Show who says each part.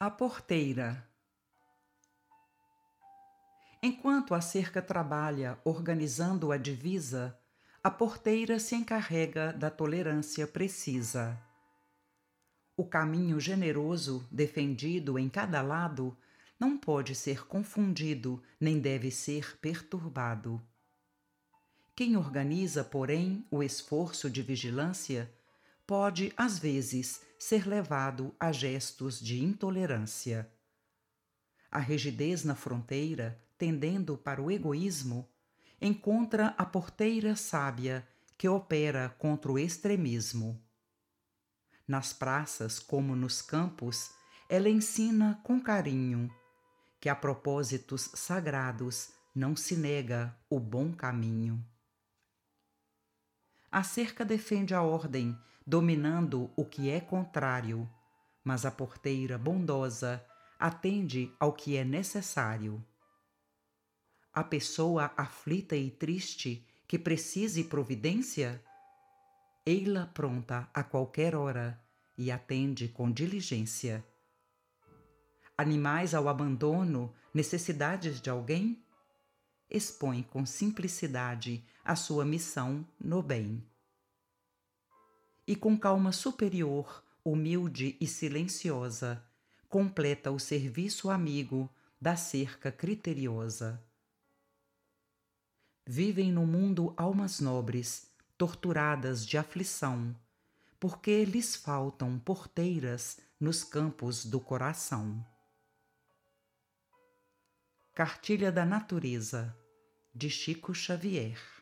Speaker 1: A porteira. Enquanto a cerca trabalha organizando a divisa, a porteira se encarrega da tolerância precisa. O caminho generoso defendido em cada lado não pode ser confundido nem deve ser perturbado. Quem organiza, porém, o esforço de vigilância pode, às vezes, ser levado a gestos de intolerância. A rigidez na fronteira, tendendo para o egoísmo, encontra a porteira sábia que opera contra o extremismo. Nas praças, como nos campos, ela ensina com carinho que a propósitos sagrados não se nega o bom caminho. A cerca defende a ordem, dominando o que é contrário, mas a porteira bondosa atende ao que é necessário. A pessoa aflita e triste que precise providência, ei-la pronta a qualquer hora e atende com diligência. Animais ao abandono, necessidades de alguém? expõe com simplicidade a sua missão no bem. E com calma superior, humilde e silenciosa, completa o serviço amigo da cerca criteriosa. Vivem no mundo almas nobres, torturadas de aflição, porque lhes faltam porteiras nos campos do coração. Cartilha da Natureza, de Chico Xavier.